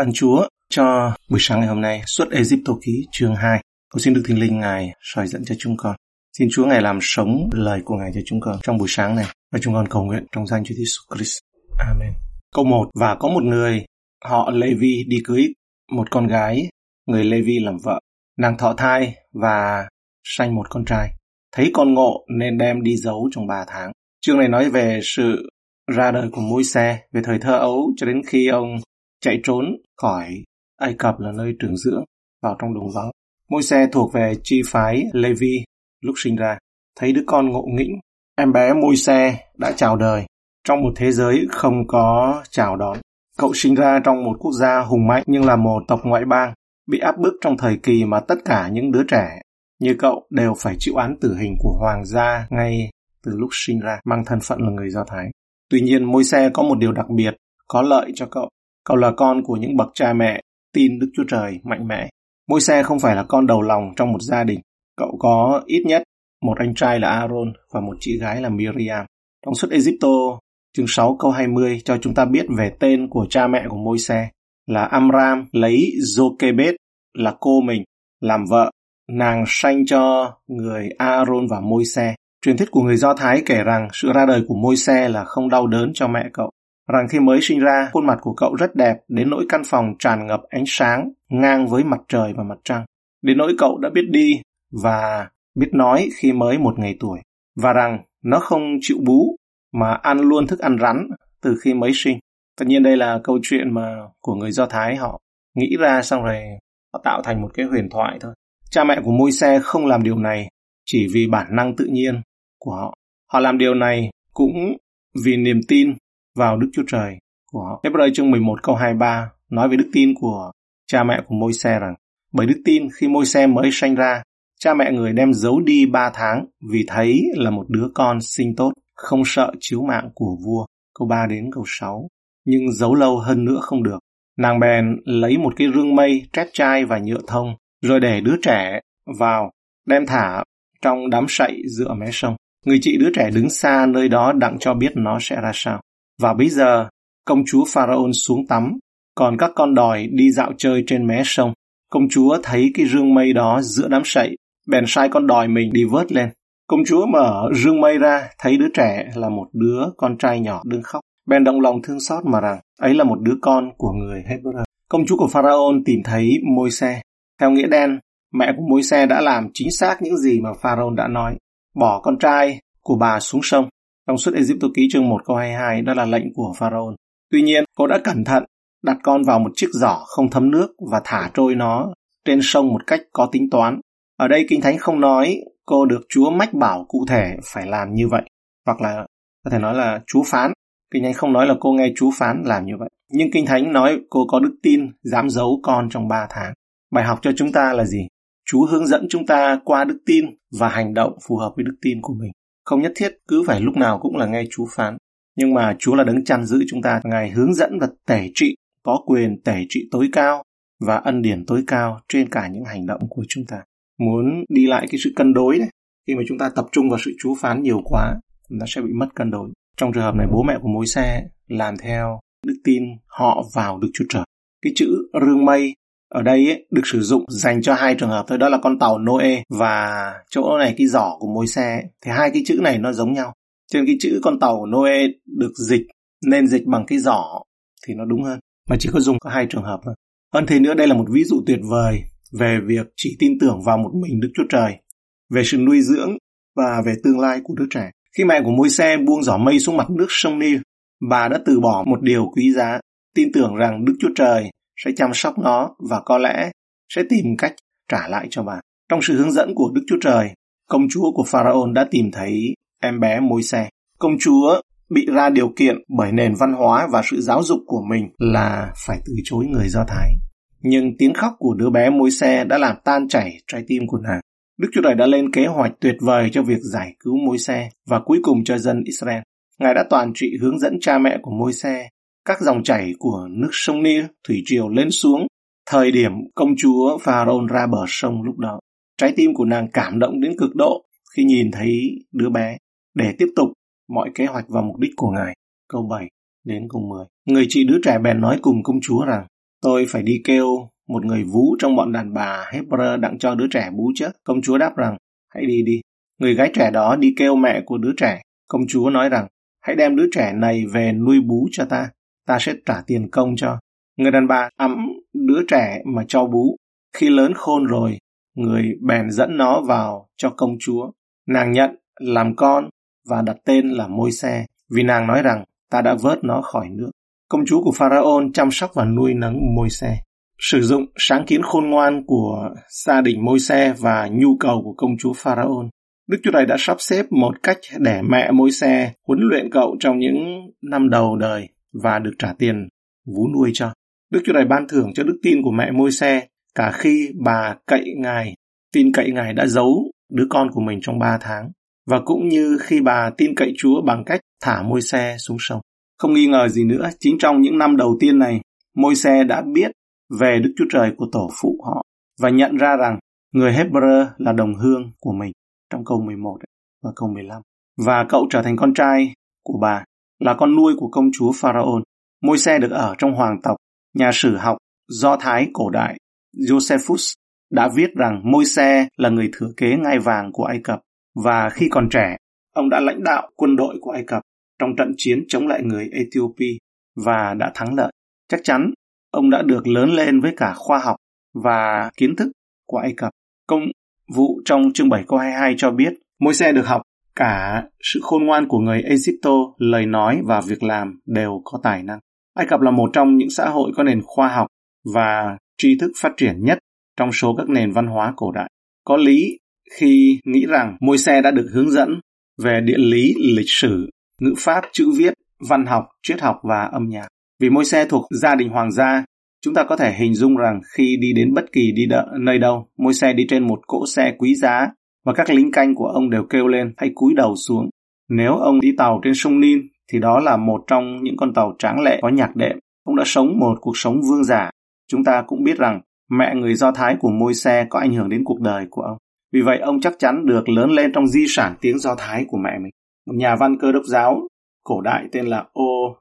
ơn Chúa cho buổi sáng ngày hôm nay suốt Egypto ký, chương 2. Cầu xin được Thánh Linh, Ngài soi dẫn cho chúng con. Xin Chúa Ngài làm sống lời của Ngài cho chúng con trong buổi sáng này và chúng con cầu nguyện trong danh Chúa Jesus Christ. Amen. Câu 1 và có một người, họ Levi đi cưới một con gái, người Levi làm vợ. Nàng thọ thai và sanh một con trai. Thấy con ngộ nên đem đi giấu trong 3 tháng. Chương này nói về sự ra đời của môi xe, về thời thơ ấu cho đến khi ông chạy trốn khỏi Ai Cập là nơi trưởng dưỡng vào trong đồng vắng. Môi xe thuộc về chi phái Levi lúc sinh ra. Thấy đứa con ngộ nghĩnh, em bé môi xe đã chào đời trong một thế giới không có chào đón. Cậu sinh ra trong một quốc gia hùng mạnh nhưng là một tộc ngoại bang, bị áp bức trong thời kỳ mà tất cả những đứa trẻ như cậu đều phải chịu án tử hình của hoàng gia ngay từ lúc sinh ra, mang thân phận là người Do Thái. Tuy nhiên, môi xe có một điều đặc biệt, có lợi cho cậu. Cậu là con của những bậc cha mẹ tin Đức Chúa Trời mạnh mẽ. Môi xe không phải là con đầu lòng trong một gia đình. Cậu có ít nhất một anh trai là Aaron và một chị gái là Miriam. Trong suốt Egypto, chương 6 câu 20 cho chúng ta biết về tên của cha mẹ của môi xe là Amram lấy Jochebed là cô mình làm vợ. Nàng sanh cho người Aaron và môi xe. Truyền thuyết của người Do Thái kể rằng sự ra đời của môi xe là không đau đớn cho mẹ cậu rằng khi mới sinh ra, khuôn mặt của cậu rất đẹp, đến nỗi căn phòng tràn ngập ánh sáng, ngang với mặt trời và mặt trăng. Đến nỗi cậu đã biết đi và biết nói khi mới một ngày tuổi, và rằng nó không chịu bú mà ăn luôn thức ăn rắn từ khi mới sinh. Tất nhiên đây là câu chuyện mà của người Do Thái họ nghĩ ra xong rồi họ tạo thành một cái huyền thoại thôi. Cha mẹ của môi xe không làm điều này chỉ vì bản năng tự nhiên của họ. Họ làm điều này cũng vì niềm tin vào Đức Chúa Trời của họ. Hebrew chương 11 câu 23 nói về đức tin của cha mẹ của môi xe rằng bởi đức tin khi môi xe mới sanh ra, cha mẹ người đem giấu đi ba tháng vì thấy là một đứa con sinh tốt, không sợ chiếu mạng của vua. Câu 3 đến câu 6. Nhưng giấu lâu hơn nữa không được. Nàng bèn lấy một cái rương mây, trét chai và nhựa thông, rồi để đứa trẻ vào, đem thả trong đám sậy giữa mé sông. Người chị đứa trẻ đứng xa nơi đó đặng cho biết nó sẽ ra sao. Và bây giờ, công chúa Pharaon xuống tắm, còn các con đòi đi dạo chơi trên mé sông. Công chúa thấy cái rương mây đó giữa đám sậy, bèn sai con đòi mình đi vớt lên. Công chúa mở rương mây ra, thấy đứa trẻ là một đứa con trai nhỏ đứng khóc. Bèn động lòng thương xót mà rằng, ấy là một đứa con của người Hebrew. Công chúa của Pharaon tìm thấy môi xe. Theo nghĩa đen, mẹ của môi xe đã làm chính xác những gì mà Pharaon đã nói. Bỏ con trai của bà xuống sông. Trong suốt Egypto ký chương 1 câu 22 đó là lệnh của Pharaoh. Tuy nhiên, cô đã cẩn thận đặt con vào một chiếc giỏ không thấm nước và thả trôi nó trên sông một cách có tính toán. Ở đây Kinh Thánh không nói cô được Chúa mách bảo cụ thể phải làm như vậy, hoặc là có thể nói là Chúa phán. Kinh Thánh không nói là cô nghe Chúa phán làm như vậy. Nhưng Kinh Thánh nói cô có đức tin dám giấu con trong 3 tháng. Bài học cho chúng ta là gì? Chúa hướng dẫn chúng ta qua đức tin và hành động phù hợp với đức tin của mình. Không nhất thiết cứ phải lúc nào cũng là nghe Chúa phán. Nhưng mà Chúa là đấng chăn giữ chúng ta. Ngài hướng dẫn và tể trị, có quyền tể trị tối cao và ân điển tối cao trên cả những hành động của chúng ta. Muốn đi lại cái sự cân đối đấy, khi mà chúng ta tập trung vào sự Chúa phán nhiều quá, nó sẽ bị mất cân đối. Trong trường hợp này, bố mẹ của mối xe làm theo đức tin họ vào Đức Chúa Trời. Cái chữ rương mây ở đây ấy, được sử dụng dành cho hai trường hợp thôi đó là con tàu Noe và chỗ này cái giỏ của môi xe thì hai cái chữ này nó giống nhau. Trên cái chữ con tàu Noe được dịch nên dịch bằng cái giỏ thì nó đúng hơn. Mà chỉ có dùng có hai trường hợp thôi. Hơn thế nữa đây là một ví dụ tuyệt vời về việc chỉ tin tưởng vào một mình Đức Chúa Trời về sự nuôi dưỡng và về tương lai của đứa trẻ. Khi mẹ của môi xe buông giỏ mây xuống mặt nước sông Nil bà đã từ bỏ một điều quý giá tin tưởng rằng Đức Chúa Trời sẽ chăm sóc nó và có lẽ sẽ tìm cách trả lại cho bà. Trong sự hướng dẫn của Đức Chúa Trời, công chúa của Pharaon đã tìm thấy em bé môi xe. Công chúa bị ra điều kiện bởi nền văn hóa và sự giáo dục của mình là phải từ chối người Do Thái. Nhưng tiếng khóc của đứa bé môi xe đã làm tan chảy trái tim của nàng. Đức Chúa Trời đã lên kế hoạch tuyệt vời cho việc giải cứu môi xe và cuối cùng cho dân Israel. Ngài đã toàn trị hướng dẫn cha mẹ của môi xe các dòng chảy của nước sông Nil thủy triều lên xuống, thời điểm công chúa Pharaoh ra bờ sông lúc đó. Trái tim của nàng cảm động đến cực độ khi nhìn thấy đứa bé để tiếp tục mọi kế hoạch và mục đích của ngài. Câu 7 đến câu 10. Người chị đứa trẻ bèn nói cùng công chúa rằng, tôi phải đi kêu một người vú trong bọn đàn bà Hebrew đặng cho đứa trẻ bú chứ. Công chúa đáp rằng, hãy đi đi. Người gái trẻ đó đi kêu mẹ của đứa trẻ. Công chúa nói rằng, hãy đem đứa trẻ này về nuôi bú cho ta. Ta sẽ trả tiền công cho. Người đàn bà ấm đứa trẻ mà cho bú. Khi lớn khôn rồi, người bèn dẫn nó vào cho công chúa. Nàng nhận làm con và đặt tên là môi xe vì nàng nói rằng ta đã vớt nó khỏi nước. Công chúa của Pharaon chăm sóc và nuôi nấng môi xe sử dụng sáng kiến khôn ngoan của gia đình môi xe và nhu cầu của công chúa Pharaon. Đức Chúa Trời đã sắp xếp một cách để mẹ môi xe huấn luyện cậu trong những năm đầu đời và được trả tiền vú nuôi cho. Đức Chúa Trời ban thưởng cho đức tin của mẹ môi xe cả khi bà cậy ngài, tin cậy ngài đã giấu đứa con của mình trong ba tháng và cũng như khi bà tin cậy Chúa bằng cách thả môi xe xuống sông. Không nghi ngờ gì nữa, chính trong những năm đầu tiên này, môi xe đã biết về Đức Chúa Trời của tổ phụ họ và nhận ra rằng người Hebrew là đồng hương của mình trong câu 11 và câu 15. Và cậu trở thành con trai của bà, là con nuôi của công chúa Pharaon. Môi xe được ở trong hoàng tộc, nhà sử học Do Thái cổ đại Josephus đã viết rằng môi xe là người thừa kế ngai vàng của Ai Cập và khi còn trẻ, ông đã lãnh đạo quân đội của Ai Cập trong trận chiến chống lại người Ethiopia và đã thắng lợi. Chắc chắn ông đã được lớn lên với cả khoa học và kiến thức của Ai Cập. Công vụ trong chương 7 câu 22 cho biết môi xe được học cả sự khôn ngoan của người Egypto, lời nói và việc làm đều có tài năng. Ai Cập là một trong những xã hội có nền khoa học và tri thức phát triển nhất trong số các nền văn hóa cổ đại. Có lý khi nghĩ rằng môi xe đã được hướng dẫn về địa lý, lịch sử, ngữ pháp, chữ viết, văn học, triết học và âm nhạc. Vì môi xe thuộc gia đình hoàng gia, chúng ta có thể hình dung rằng khi đi đến bất kỳ đi đợ, nơi đâu, môi xe đi trên một cỗ xe quý giá và các lính canh của ông đều kêu lên, hãy cúi đầu xuống. Nếu ông đi tàu trên sông Nin, thì đó là một trong những con tàu tráng lệ có nhạc đệm. Ông đã sống một cuộc sống vương giả. Chúng ta cũng biết rằng, mẹ người Do Thái của môi xe có ảnh hưởng đến cuộc đời của ông. Vì vậy, ông chắc chắn được lớn lên trong di sản tiếng Do Thái của mẹ mình. Một nhà văn cơ đốc giáo cổ đại tên là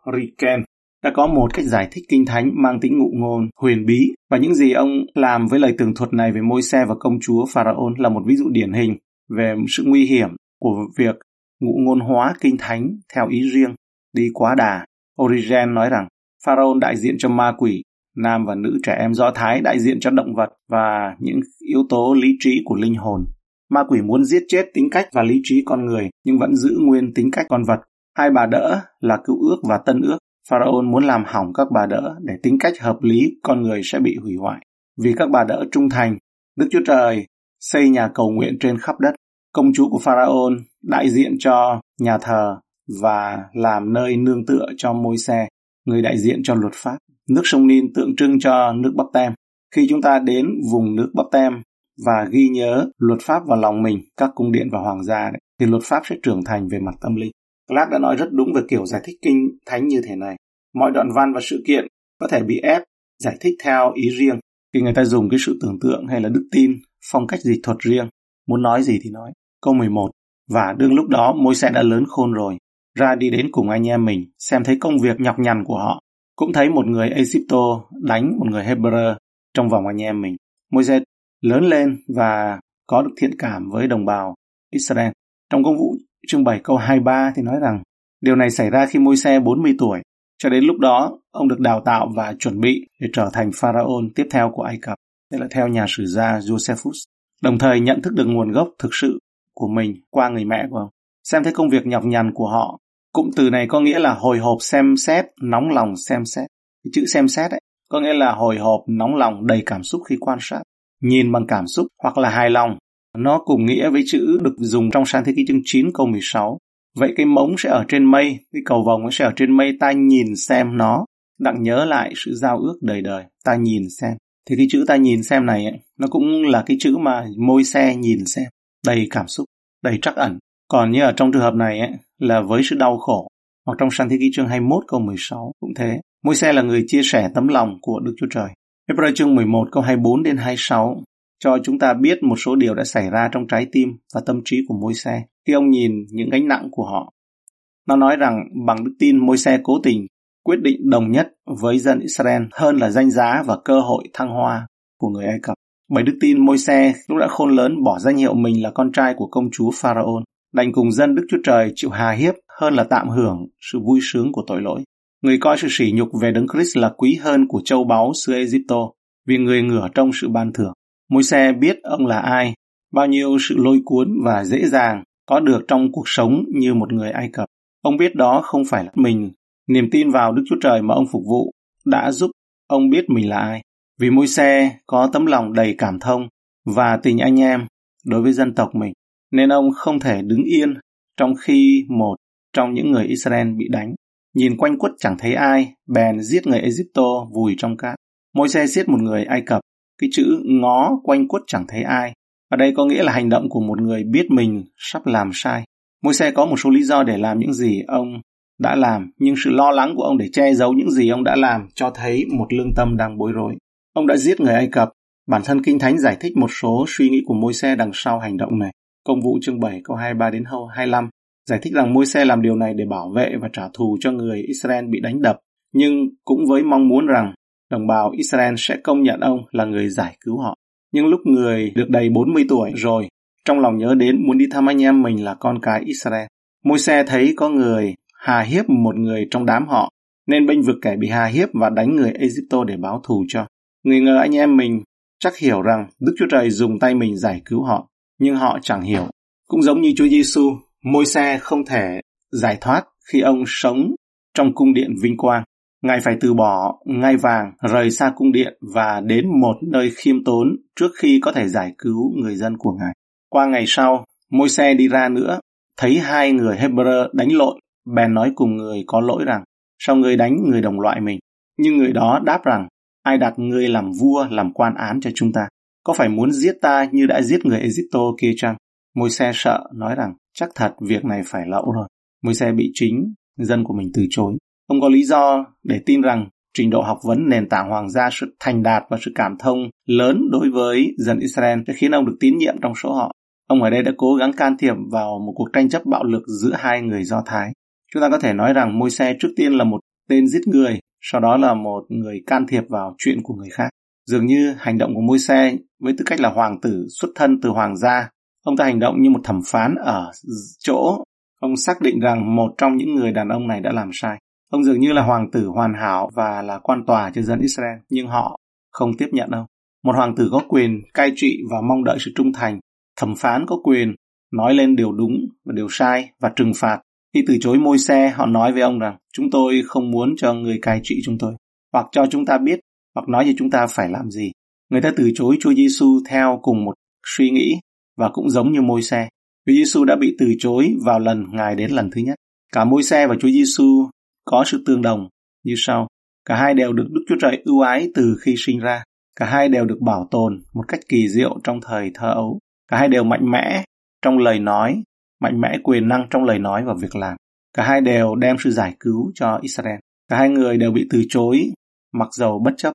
Oriken đã có một cách giải thích kinh thánh mang tính ngụ ngôn, huyền bí và những gì ông làm với lời tường thuật này về môi xe và công chúa Pharaon là một ví dụ điển hình về sự nguy hiểm của việc ngụ ngôn hóa kinh thánh theo ý riêng, đi quá đà. Origen nói rằng Pharaon đại diện cho ma quỷ, nam và nữ trẻ em Do Thái đại diện cho động vật và những yếu tố lý trí của linh hồn. Ma quỷ muốn giết chết tính cách và lý trí con người nhưng vẫn giữ nguyên tính cách con vật. Hai bà đỡ là cựu ước và tân ước Pharaoh muốn làm hỏng các bà đỡ để tính cách hợp lý con người sẽ bị hủy hoại. Vì các bà đỡ trung thành, Đức Chúa Trời xây nhà cầu nguyện trên khắp đất. Công chúa của Pharaoh đại diện cho nhà thờ và làm nơi nương tựa cho môi xe, người đại diện cho luật pháp. Nước sông Nin tượng trưng cho nước bắp tem. Khi chúng ta đến vùng nước bắp tem và ghi nhớ luật pháp vào lòng mình, các cung điện và hoàng gia, đấy, thì luật pháp sẽ trưởng thành về mặt tâm linh. Clark đã nói rất đúng về kiểu giải thích kinh thánh như thế này. Mọi đoạn văn và sự kiện có thể bị ép giải thích theo ý riêng khi người ta dùng cái sự tưởng tượng hay là đức tin, phong cách dịch thuật riêng. Muốn nói gì thì nói. Câu 11. Và đương lúc đó môi xe đã lớn khôn rồi, ra đi đến cùng anh em mình, xem thấy công việc nhọc nhằn của họ. Cũng thấy một người Egypto đánh một người Hebrew trong vòng anh em mình. Môi xe lớn lên và có được thiện cảm với đồng bào Israel. Trong công vụ chương 7 câu 23 thì nói rằng điều này xảy ra khi môi xe 40 tuổi. Cho đến lúc đó, ông được đào tạo và chuẩn bị để trở thành pharaoh tiếp theo của Ai Cập. Đây là theo nhà sử gia Josephus. Đồng thời nhận thức được nguồn gốc thực sự của mình qua người mẹ của ông. Xem thấy công việc nhọc nhằn của họ. Cụm từ này có nghĩa là hồi hộp xem xét, nóng lòng xem xét. Cái chữ xem xét ấy, có nghĩa là hồi hộp, nóng lòng, đầy cảm xúc khi quan sát. Nhìn bằng cảm xúc hoặc là hài lòng nó cùng nghĩa với chữ được dùng trong sáng thế ký chương 9 câu 16. Vậy cái mống sẽ ở trên mây, cái cầu vồng sẽ ở trên mây, ta nhìn xem nó, đặng nhớ lại sự giao ước đời đời, ta nhìn xem. Thì cái chữ ta nhìn xem này, ấy, nó cũng là cái chữ mà môi xe nhìn xem, đầy cảm xúc, đầy trắc ẩn. Còn như ở trong trường hợp này ấy, là với sự đau khổ, hoặc trong sáng thế ký chương 21 câu 16 cũng thế. Môi xe là người chia sẻ tấm lòng của Đức Chúa Trời. Hebrew chương 11 câu 24 đến 26 cho chúng ta biết một số điều đã xảy ra trong trái tim và tâm trí của môi xe khi ông nhìn những gánh nặng của họ. Nó nói rằng bằng đức tin môi xe cố tình quyết định đồng nhất với dân Israel hơn là danh giá và cơ hội thăng hoa của người Ai Cập. Bởi đức tin môi xe lúc đã khôn lớn bỏ danh hiệu mình là con trai của công chúa Pharaon, đành cùng dân Đức Chúa Trời chịu hà hiếp hơn là tạm hưởng sự vui sướng của tội lỗi. Người coi sự sỉ nhục về Đấng Christ là quý hơn của châu báu xứ Egypto, vì người ngửa trong sự ban thưởng. Môi xe biết ông là ai, bao nhiêu sự lôi cuốn và dễ dàng có được trong cuộc sống như một người Ai Cập. Ông biết đó không phải là mình, niềm tin vào Đức Chúa Trời mà ông phục vụ đã giúp ông biết mình là ai. Vì môi xe có tấm lòng đầy cảm thông và tình anh em đối với dân tộc mình, nên ông không thể đứng yên trong khi một trong những người Israel bị đánh. Nhìn quanh quất chẳng thấy ai, bèn giết người Egypto vùi trong cát. Môi xe giết một người Ai Cập, cái chữ ngó quanh quất chẳng thấy ai. Ở đây có nghĩa là hành động của một người biết mình sắp làm sai. Môi xe có một số lý do để làm những gì ông đã làm, nhưng sự lo lắng của ông để che giấu những gì ông đã làm cho thấy một lương tâm đang bối rối. Ông đã giết người Ai Cập. Bản thân Kinh Thánh giải thích một số suy nghĩ của môi xe đằng sau hành động này. Công vụ chương 7 câu 23 đến 25 giải thích rằng môi xe làm điều này để bảo vệ và trả thù cho người Israel bị đánh đập, nhưng cũng với mong muốn rằng đồng bào Israel sẽ công nhận ông là người giải cứu họ. Nhưng lúc người được đầy 40 tuổi rồi, trong lòng nhớ đến muốn đi thăm anh em mình là con cái Israel. Môi xe thấy có người hà hiếp một người trong đám họ, nên bênh vực kẻ bị hà hiếp và đánh người Egypto để báo thù cho. Người ngờ anh em mình chắc hiểu rằng Đức Chúa Trời dùng tay mình giải cứu họ, nhưng họ chẳng hiểu. Cũng giống như Chúa Giêsu, môi xe không thể giải thoát khi ông sống trong cung điện vinh quang. Ngài phải từ bỏ ngai vàng, rời xa cung điện và đến một nơi khiêm tốn trước khi có thể giải cứu người dân của Ngài. Qua ngày sau, môi xe đi ra nữa, thấy hai người Hebrew đánh lộn, bèn nói cùng người có lỗi rằng, sao người đánh người đồng loại mình? Nhưng người đó đáp rằng, ai đặt ngươi làm vua, làm quan án cho chúng ta? Có phải muốn giết ta như đã giết người Egypto kia chăng? Môi xe sợ, nói rằng, chắc thật việc này phải lậu rồi. Môi xe bị chính, dân của mình từ chối. Ông có lý do để tin rằng trình độ học vấn nền tảng hoàng gia sự thành đạt và sự cảm thông lớn đối với dân Israel sẽ khiến ông được tín nhiệm trong số họ. Ông ở đây đã cố gắng can thiệp vào một cuộc tranh chấp bạo lực giữa hai người Do Thái. Chúng ta có thể nói rằng môi xe trước tiên là một tên giết người, sau đó là một người can thiệp vào chuyện của người khác. Dường như hành động của môi xe với tư cách là hoàng tử xuất thân từ hoàng gia, ông ta hành động như một thẩm phán ở chỗ ông xác định rằng một trong những người đàn ông này đã làm sai. Ông dường như là hoàng tử hoàn hảo và là quan tòa cho dân Israel, nhưng họ không tiếp nhận ông. Một hoàng tử có quyền cai trị và mong đợi sự trung thành. Thẩm phán có quyền nói lên điều đúng và điều sai và trừng phạt. Khi từ chối môi xe, họ nói với ông rằng chúng tôi không muốn cho người cai trị chúng tôi, hoặc cho chúng ta biết, hoặc nói cho chúng ta phải làm gì. Người ta từ chối Chúa Giêsu theo cùng một suy nghĩ và cũng giống như môi xe. Chúa Giêsu đã bị từ chối vào lần Ngài đến lần thứ nhất. Cả môi xe và Chúa Giêsu có sự tương đồng như sau. Cả hai đều được Đức Chúa Trời ưu ái từ khi sinh ra. Cả hai đều được bảo tồn một cách kỳ diệu trong thời thơ ấu. Cả hai đều mạnh mẽ trong lời nói, mạnh mẽ quyền năng trong lời nói và việc làm. Cả hai đều đem sự giải cứu cho Israel. Cả hai người đều bị từ chối, mặc dầu bất chấp,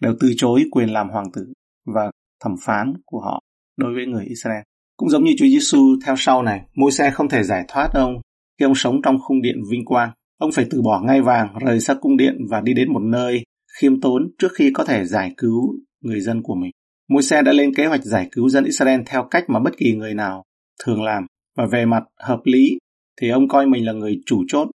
đều từ chối quyền làm hoàng tử và thẩm phán của họ đối với người Israel. Cũng giống như Chúa Giêsu theo sau này, môi xe không thể giải thoát ông khi ông sống trong khung điện vinh quang. Ông phải từ bỏ ngai vàng, rời xa cung điện và đi đến một nơi khiêm tốn trước khi có thể giải cứu người dân của mình. Môi xe đã lên kế hoạch giải cứu dân Israel theo cách mà bất kỳ người nào thường làm. Và về mặt hợp lý thì ông coi mình là người chủ chốt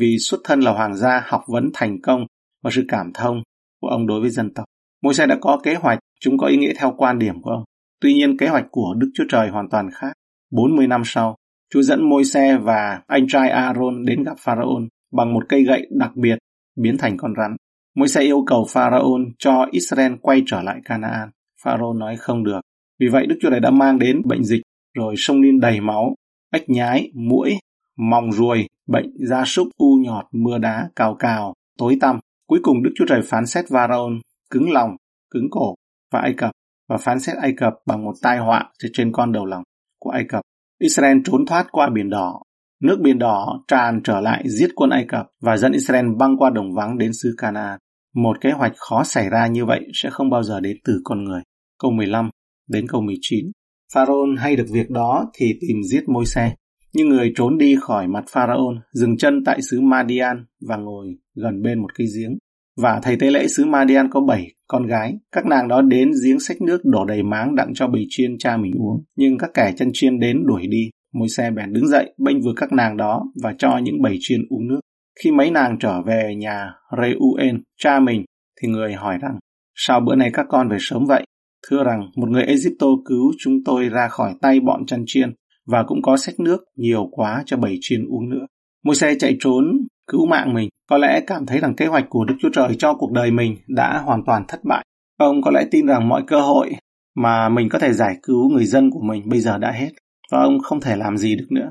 vì xuất thân là hoàng gia học vấn thành công và sự cảm thông của ông đối với dân tộc. Môi xe đã có kế hoạch, chúng có ý nghĩa theo quan điểm của ông. Tuy nhiên kế hoạch của Đức Chúa Trời hoàn toàn khác. 40 năm sau, Chúa dẫn môi xe và anh trai Aaron đến gặp Pharaoh bằng một cây gậy đặc biệt biến thành con rắn. Môi xe yêu cầu Pharaoh cho Israel quay trở lại Canaan. Pharaoh nói không được. Vì vậy Đức Chúa Trời đã mang đến bệnh dịch, rồi sông Ninh đầy máu, ếch nhái, muỗi, mòng ruồi, bệnh gia súc u nhọt, mưa đá, cào cào, tối tăm. Cuối cùng Đức Chúa Trời phán xét Pharaoh cứng lòng, cứng cổ và Ai Cập và phán xét Ai Cập bằng một tai họa trên con đầu lòng của Ai Cập. Israel trốn thoát qua biển đỏ. Nước biển đỏ tràn trở lại giết quân Ai Cập và dẫn Israel băng qua đồng vắng đến xứ Canaan. Một kế hoạch khó xảy ra như vậy sẽ không bao giờ đến từ con người. Câu 15 đến câu 19 Pharaon hay được việc đó thì tìm giết môi xe. Nhưng người trốn đi khỏi mặt Pharaon, dừng chân tại xứ Madian và ngồi gần bên một cây giếng. Và thầy tế lễ xứ Madian có bảy con gái. Các nàng đó đến giếng xách nước đổ đầy máng đặng cho bầy chiên cha mình uống. Nhưng các kẻ chân chiên đến đuổi đi. Môi xe bèn đứng dậy, bênh vực các nàng đó và cho những bầy chiên uống nước. Khi mấy nàng trở về nhà Reuen, cha mình, thì người hỏi rằng, sao bữa nay các con về sớm vậy? Thưa rằng, một người Egypto cứu chúng tôi ra khỏi tay bọn chân chiên và cũng có sách nước nhiều quá cho bầy chiên uống nữa. Môi xe chạy trốn, cứu mạng mình, có lẽ cảm thấy rằng kế hoạch của Đức Chúa Trời cho cuộc đời mình đã hoàn toàn thất bại. Ông có lẽ tin rằng mọi cơ hội mà mình có thể giải cứu người dân của mình bây giờ đã hết và ông không thể làm gì được nữa.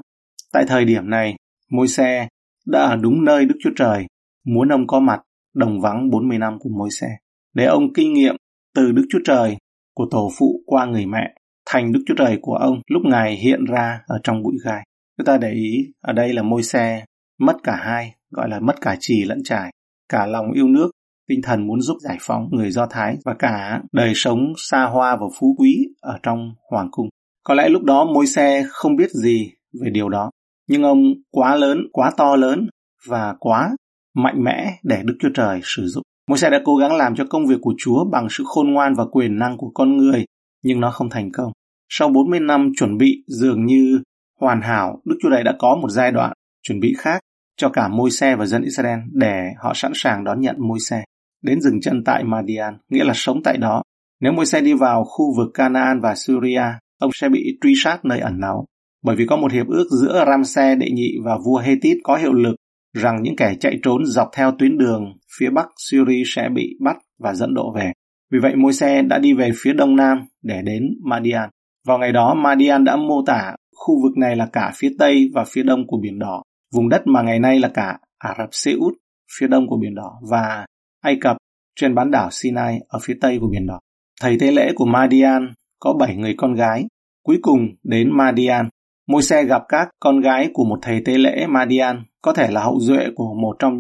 Tại thời điểm này, môi xe đã ở đúng nơi Đức Chúa Trời muốn ông có mặt đồng vắng 40 năm của môi xe để ông kinh nghiệm từ Đức Chúa Trời của tổ phụ qua người mẹ thành Đức Chúa Trời của ông lúc Ngài hiện ra ở trong bụi gai. Chúng ta để ý, ở đây là môi xe, mất cả hai, gọi là mất cả trì lẫn trải, cả lòng yêu nước, tinh thần muốn giúp giải phóng người Do Thái và cả đời sống xa hoa và phú quý ở trong hoàng cung. Có lẽ lúc đó môi xe không biết gì về điều đó, nhưng ông quá lớn, quá to lớn và quá mạnh mẽ để Đức Chúa Trời sử dụng. Môi xe đã cố gắng làm cho công việc của Chúa bằng sự khôn ngoan và quyền năng của con người, nhưng nó không thành công. Sau 40 năm chuẩn bị dường như hoàn hảo, Đức Chúa Trời đã có một giai đoạn chuẩn bị khác cho cả môi xe và dân Israel để họ sẵn sàng đón nhận môi xe đến dừng chân tại Madian, nghĩa là sống tại đó. Nếu môi xe đi vào khu vực Canaan và Syria, ông sẽ bị truy sát nơi ẩn náu. Bởi vì có một hiệp ước giữa Ramse đệ nhị và vua Hethit có hiệu lực rằng những kẻ chạy trốn dọc theo tuyến đường phía bắc Syria sẽ bị bắt và dẫn độ về. Vì vậy môi xe đã đi về phía đông nam để đến Madian. Vào ngày đó, Madian đã mô tả khu vực này là cả phía tây và phía đông của Biển Đỏ, vùng đất mà ngày nay là cả Ả Rập Xê Út, phía đông của Biển Đỏ, và Ai Cập trên bán đảo Sinai ở phía tây của Biển Đỏ. Thầy tế lễ của Madian có bảy người con gái. Cuối cùng đến Madian, môi xe gặp các con gái của một thầy tế lễ Madian, có thể là hậu duệ của một trong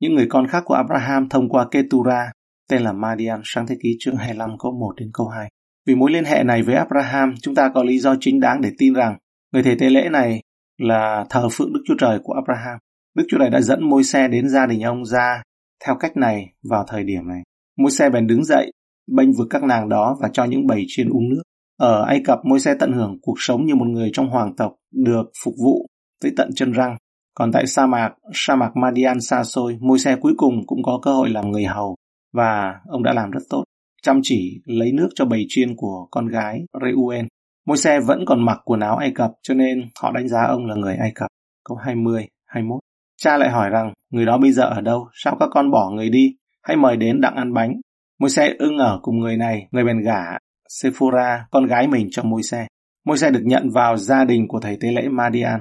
những người con khác của Abraham thông qua Ketura, tên là Madian, sang thế ký chương 25 câu 1 đến câu 2. Vì mối liên hệ này với Abraham, chúng ta có lý do chính đáng để tin rằng người thầy tế lễ này là thờ phượng Đức Chúa Trời của Abraham. Đức Chúa Trời đã dẫn môi xe đến gia đình ông ra theo cách này vào thời điểm này. Môi xe bèn đứng dậy, bênh vực các nàng đó và cho những bầy chiên uống nước. Ở Ai Cập, môi xe tận hưởng cuộc sống như một người trong hoàng tộc được phục vụ tới tận chân răng. Còn tại sa mạc, sa mạc Madian xa xôi, môi xe cuối cùng cũng có cơ hội làm người hầu và ông đã làm rất tốt chăm chỉ lấy nước cho bầy chiên của con gái Reuel. Môi xe vẫn còn mặc quần áo Ai Cập cho nên họ đánh giá ông là người Ai Cập. Câu 20, 21. Cha lại hỏi rằng, người đó bây giờ ở đâu? Sao các con bỏ người đi? Hãy mời đến đặng ăn bánh. Môi xe ưng ở cùng người này, người bèn gả Sephora, con gái mình cho môi xe. Môi xe được nhận vào gia đình của thầy tế lễ Madian.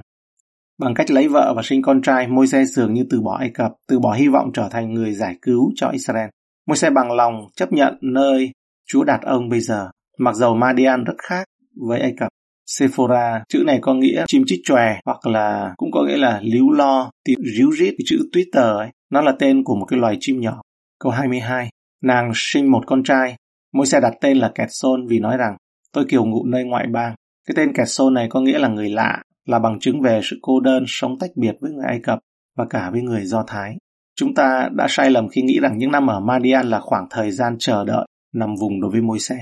Bằng cách lấy vợ và sinh con trai, môi xe dường như từ bỏ Ai Cập, từ bỏ hy vọng trở thành người giải cứu cho Israel. Môi xe bằng lòng chấp nhận nơi Chúa đặt ông bây giờ, mặc dầu Madian rất khác với Ai Cập. Sephora, chữ này có nghĩa chim chích chòe hoặc là cũng có nghĩa là líu lo, thì ríu rít, chữ Twitter ấy. Nó là tên của một cái loài chim nhỏ. Câu 22. Nàng sinh một con trai. mỗi xe đặt tên là Kẹt Sôn vì nói rằng tôi kiều ngụ nơi ngoại bang. Cái tên Kẹt Sôn này có nghĩa là người lạ, là bằng chứng về sự cô đơn, sống tách biệt với người Ai Cập và cả với người Do Thái. Chúng ta đã sai lầm khi nghĩ rằng những năm ở Madian là khoảng thời gian chờ đợi nằm vùng đối với môi xe.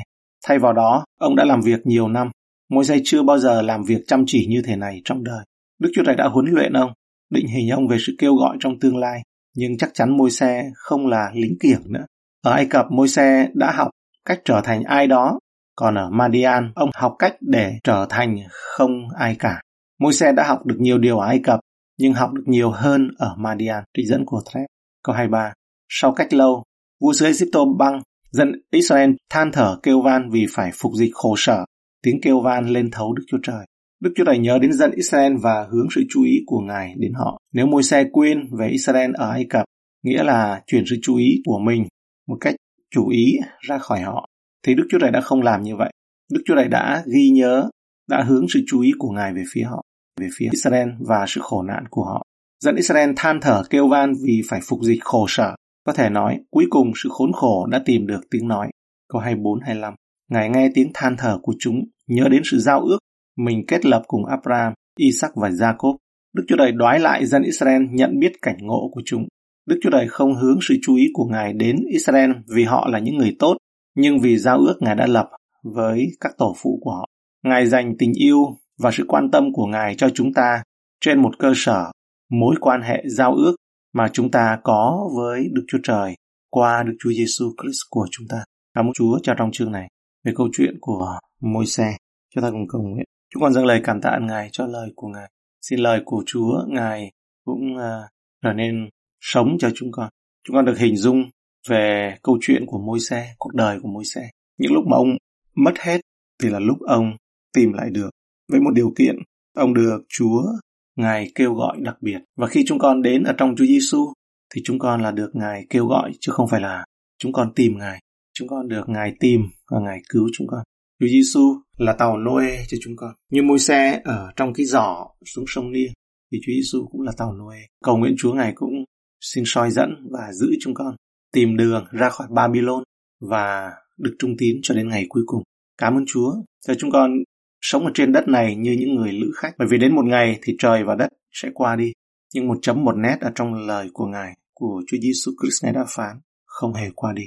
Thay vào đó, ông đã làm việc nhiều năm. Môi xe chưa bao giờ làm việc chăm chỉ như thế này trong đời. Đức Chúa Trời đã huấn luyện ông, định hình ông về sự kêu gọi trong tương lai. Nhưng chắc chắn môi xe không là lính kiểng nữa. Ở Ai Cập, môi xe đã học cách trở thành ai đó. Còn ở Madian, ông học cách để trở thành không ai cả. Môi xe đã học được nhiều điều ở Ai Cập, nhưng học được nhiều hơn ở Madian, trích dẫn của Thread. Câu 23. Sau cách lâu, vua xứ Egypto băng, dân Israel than thở kêu van vì phải phục dịch khổ sở. Tiếng kêu van lên thấu Đức Chúa Trời. Đức Chúa Trời nhớ đến dân Israel và hướng sự chú ý của Ngài đến họ. Nếu môi xe quên về Israel ở Ai Cập, nghĩa là chuyển sự chú ý của mình một cách chủ ý ra khỏi họ, thì Đức Chúa Trời đã không làm như vậy. Đức Chúa Trời đã ghi nhớ, đã hướng sự chú ý của Ngài về phía họ về phía Israel và sự khổ nạn của họ. Dẫn Israel than thở kêu van vì phải phục dịch khổ sở. Có thể nói, cuối cùng sự khốn khổ đã tìm được tiếng nói. Câu 24-25 Ngài nghe tiếng than thở của chúng, nhớ đến sự giao ước mình kết lập cùng Abraham, Isaac và Jacob. Đức Chúa Trời đoái lại dân Israel nhận biết cảnh ngộ của chúng. Đức Chúa Trời không hướng sự chú ý của Ngài đến Israel vì họ là những người tốt, nhưng vì giao ước Ngài đã lập với các tổ phụ của họ. Ngài dành tình yêu và sự quan tâm của Ngài cho chúng ta trên một cơ sở mối quan hệ giao ước mà chúng ta có với Đức Chúa Trời qua Đức Chúa Giêsu Christ của chúng ta. Cảm ơn Chúa cho trong chương này về câu chuyện của môi xe. Chúng ta cùng cầu nguyện. Chúng con dâng lời cảm tạ Ngài cho lời của Ngài. Xin lời của Chúa Ngài cũng uh, trở nên sống cho chúng con. Chúng con được hình dung về câu chuyện của môi xe, cuộc đời của môi xe. Những lúc mà ông mất hết thì là lúc ông tìm lại được. Với một điều kiện, ông được Chúa Ngài kêu gọi đặc biệt. Và khi chúng con đến ở trong Chúa Giêsu thì chúng con là được Ngài kêu gọi chứ không phải là chúng con tìm Ngài. Chúng con được Ngài tìm và Ngài cứu chúng con. Chúa Giêsu là tàu Noe cho chúng con. Như môi xe ở trong cái giỏ xuống sông Nia thì Chúa Giêsu cũng là tàu Noe. Cầu nguyện Chúa Ngài cũng xin soi dẫn và giữ chúng con tìm đường ra khỏi Babylon và được trung tín cho đến ngày cuối cùng. Cảm ơn Chúa cho chúng con sống ở trên đất này như những người lữ khách. Bởi vì đến một ngày thì trời và đất sẽ qua đi. Nhưng một chấm một nét ở trong lời của Ngài, của Chúa Giêsu Christ Ngài đã phán, không hề qua đi.